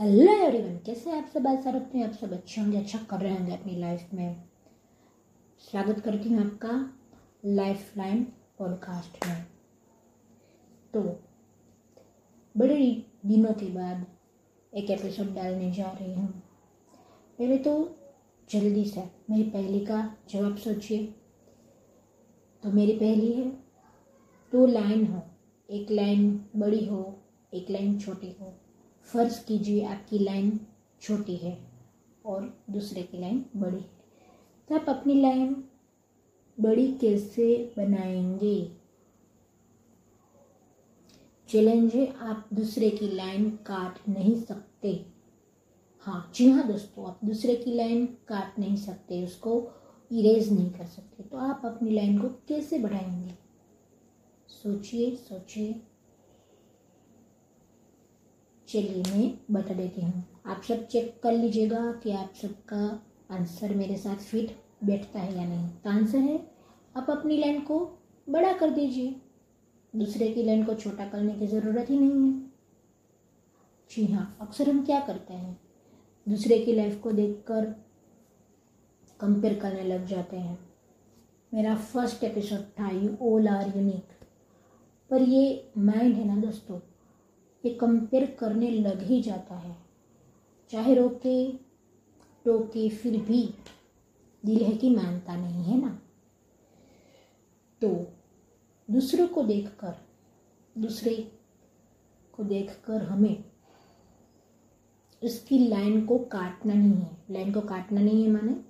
Hello everyone, कैसे आप सब? आशा रखते हैं आप सब अच्छे होंगे अच्छा कर रहे होंगे अपनी लाइफ में। स्वागत करती हूँ आपका लाइफ लाइन पॉडकास्ट में। तो बड़े दिनों के बाद एक एपिसोड डालने जा रही हूँ। पहले तो जल्दी से, मेरी पहली का जवाब सोचिए। तो मेरी पहली है, दो लाइन हो, एक लाइन बड़ी हो, एक लाइन छोटी हो। फ़र्ज़ कीजिए आपकी लाइन छोटी है और दूसरे की लाइन बड़ी है। तो आप अपनी लाइन बड़ी कैसे बनाएँगे? चैलेंज है, आप दूसरे की लाइन काट नहीं सकते। हाँ जी हाँ दोस्तों, आप दूसरे की लाइन काट नहीं सकते, उसको इरेज नहीं कर सकते। तो आप अपनी लाइन को कैसे बढ़ाएँगे? सोचिए सोचिए। चलिए मैं बता देती हूँ। आप सब चेक कर लीजिएगा कि आप सबका आंसर मेरे साथ फिट बैठता है या नहीं। तो आंसर है, आप अपनी लाइन को बड़ा कर दीजिए। दूसरे की लाइन को छोटा करने की ज़रूरत ही नहीं है। जी हाँ अक्सर हम क्या करते हैं? दूसरे की लाइफ को देखकर कंपेयर करने लग जाते हैं। मेरा फ़र्स्ट एपिसोड था यू ऑल आर यूनिक पर ये माइंड है ना दोस्तों ये कंपेयर करने लग ही जाता है। चाहे रोके, टोके, फिर भी दिल है कि मानता नहीं, है ना? तो दूसरों को देखकर, दूसरे को देखकर हमें उसकी लाइन को काटना नहीं है। लाइन को काटना नहीं है माने,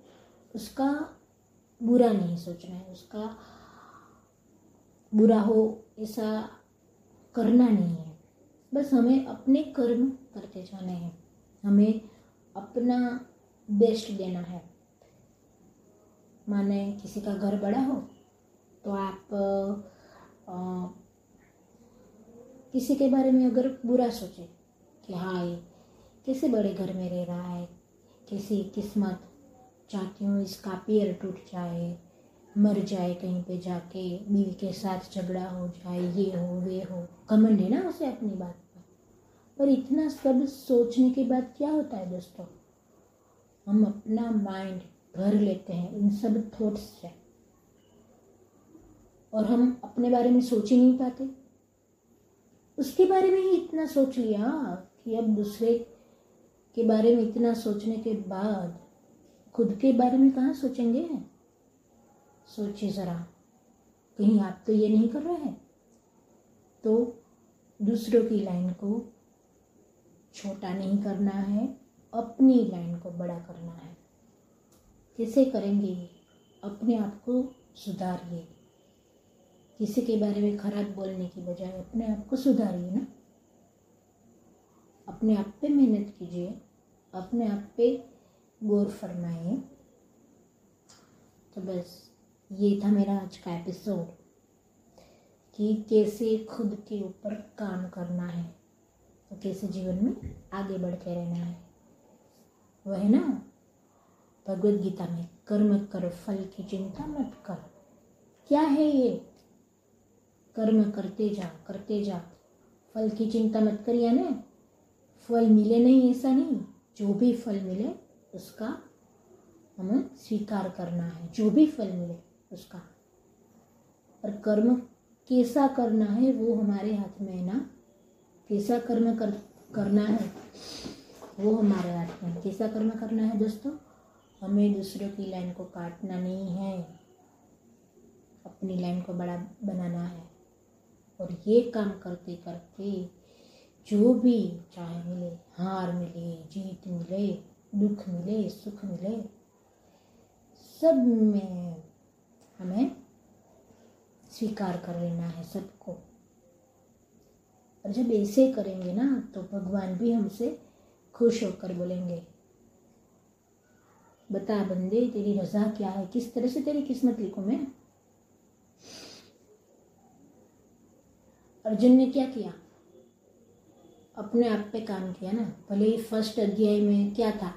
उसका बुरा नहीं सोचना है, उसका बुरा हो ऐसा करना नहीं है। बस हमें अपने कर्म करते जाने हैं। हमें अपना बेस्ट देना है। माने किसी का घर बड़ा हो तो आप आ, किसी के बारे में अगर बुरा सोचे कि हाँ ये कैसे बड़े घर में रह रहा है कैसी किस्मत चाहती हूँ इसका पैर टूट जाए मर जाए कहीं पे जाके बीवी के साथ झगड़ा हो जाए ये हो वे हो। कमंड है ना उसे अपनी बात? पर इतना सब सोचने के बाद क्या होता है दोस्तों? हम अपना माइंड भर लेते हैं, इन सब थॉट्स से। और हम अपने बारे में सोच ही नहीं पाते। उसके बारे में ही इतना सोच लिया कि अब दूसरे के बारे में इतना सोचने के बाद खुद के बारे में कहाँ सोचेंगे? सोचिए ज़रा। कहीं आप तो ये नहीं कर रहे हैं। तो दूसरों की लाइन को छोटा नहीं करना है, अपनी लाइन को बड़ा करना है। कैसे करेंगे अपने आप को सुधारिए। किसी के बारे में खराब बोलने की बजाय अपने आप को सुधारिए ना। अपने आप पे मेहनत कीजिए, अपने आप पे गौर फरमाइए। तो बस, ये था मेरा आज का एपिसोड कि कैसे खुद के ऊपर काम करना है। तो कैसे जीवन में आगे बढ़ते रहना है? वह ना? भगवत गीता में कर्म कर, फल की चिंता मत कर। क्या है ये? कर्म करते जा करते जा। फल की चिंता मत कर यानी फल मिले नहीं, ऐसा नहीं। जो भी फल मिले, उसका हमें स्वीकार करना है। जो भी फल मिले, उसका। और कर्म कैसा करना है, वो हमारे हाथ में है ना। कैसा कर्म कर, करना है? वो हमारे हाथ में कैसा कर्म करना है दोस्तों? हमें दूसरों की लाइन को काटना नहीं है। अपनी लाइन को बड़ा बनाना है। और ये काम करते करते जो भी चाहे मिले, हार मिले, जीत मिले, दुख मिले, सुख मिले, सब में हमें स्वीकार कर लेना है सबको। और जब ऐसे करेंगे ना तो भगवान भी हमसे खुश होकर बोलेंगे, बता बंदे, तेरी रजा क्या है? किस तरह से तेरी किस्मत लिखूं मैं? अर्जुन ने क्या किया? अपने आप पे काम किया ना। भले ही फ़र्स्ट अध्याय में क्या था?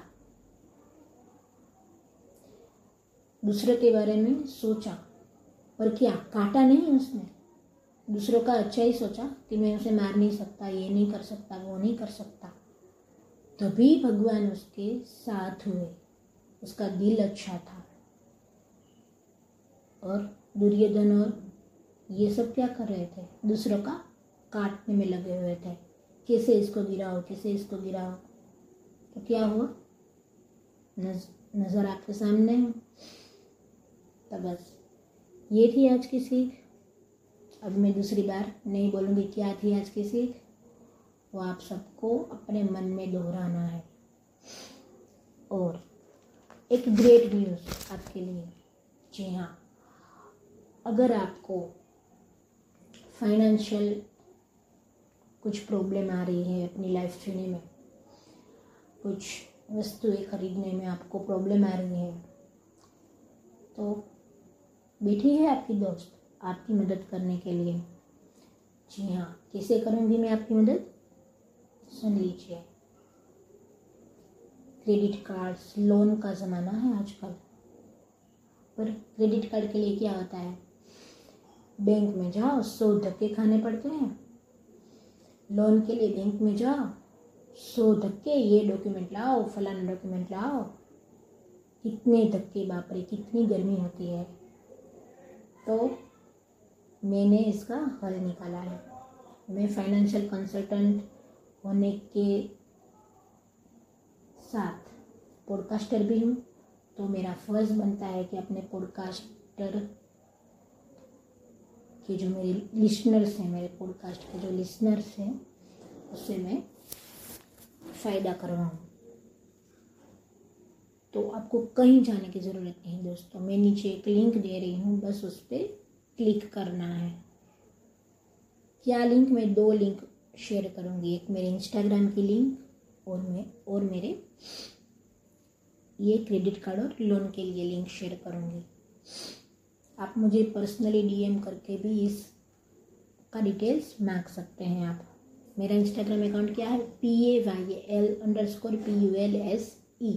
दूसरे के बारे में सोचा। और क्या? काटा नहीं उसने? दूसरों का अच्छा ही सोचा कि मैं उसे मार नहीं सकता ये नहीं कर सकता वो नहीं कर सकता। तभी भगवान उसके साथ हुए। उसका दिल अच्छा था। और दुर्योधन और ये सब क्या कर रहे थे? दूसरों का काटने में लगे हुए थे। कैसे इसको गिराओ कैसे इसको गिराओ? तो क्या हुआ? नज, नज़र आपके सामने है। तो बस ये थी आज की सीख। अब मैं दूसरी बार नहीं बोलूँगी क्या थी आज की सीख वो आप सबको अपने मन में दोहराना है। और एक ग्रेट न्यूज़ आपके लिए। जी हाँ। अगर आपको फाइनेंशियल कुछ प्रॉब्लम आ रही है अपनी लाइफ जीने में, कुछ वस्तुएँ खरीदने में आपको प्रॉब्लम आ रही है तो बैठी है आपकी दोस्त। आपकी मदद करने के लिए। जी हाँ कैसे करूँगी मैं आपकी मदद? सुन लीजिए। क्रेडिट कार्ड्स, लोन का ज़माना है आजकल। पर क्रेडिट कार्ड के लिए क्या होता है? बैंक में जाओ, सौ धक्के खाने पड़ते हैं। लोन के लिए बैंक में जाओ, सौ धक्के, ये डॉक्यूमेंट लाओ, फलाना डॉक्यूमेंट लाओ। कितने धक्के, बाप रे, कितनी गर्मी होती है। तो मैंने इसका हल निकाला है। मैं फाइनेंशियल कंसल्टेंट होने के साथ पॉडकास्टर भी हूँ तो मेरा फ़र्ज़ बनता है कि अपने पॉडकास्टर के जो मेरे लिसनर्स हैं, मेरे पॉडकास्ट के जो लिसनर्स हैं, उससे मैं फ़ायदा करवाऊँ। तो आपको कहीं जाने की ज़रूरत नहीं दोस्तों। मैं नीचे एक लिंक दे रही हूँ, बस उस पर क्लिक करना है। क्या लिंक मैं दो लिंक शेयर करूँगी? एक मेरे इंस्टाग्राम की लिंक और मैं और मेरे ये क्रेडिट कार्ड और लोन के लिए लिंक शेयर करूँगी। आप मुझे पर्सनली डीएम करके भी इस का डिटेल्स मांग सकते हैं आप। मेरा इंस्टाग्राम अकाउंट क्या है? P A Y L underscore P U L S E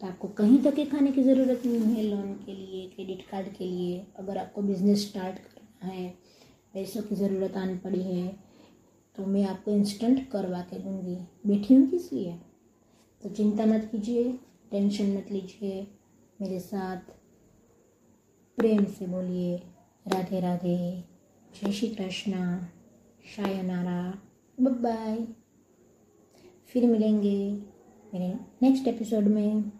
तो आपको कहीं तक के खाने की ज़रूरत नहीं है लोन के लिए क्रेडिट कार्ड के लिए। अगर आपको बिज़नेस स्टार्ट करना है, पैसों की ज़रूरत आनी पड़ी है तो मैं आपको इंस्टेंट करवा के दूँगी। बैठी हूँ किस लिए? तो चिंता मत कीजिए टेंशन मत लीजिए, मेरे साथ प्रेम से बोलिए, राधे राधे, जय श्री कृष्णा शायनारा बाय फिर मिलेंगे मेरे नेक्स्ट एपिसोड में।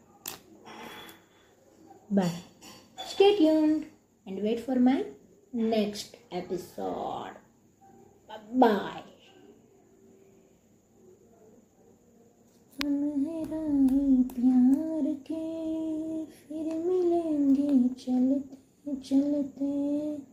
Bye stay tuned and wait for my next episode bye प्यार के फिर मिलेंगे चलते चलते।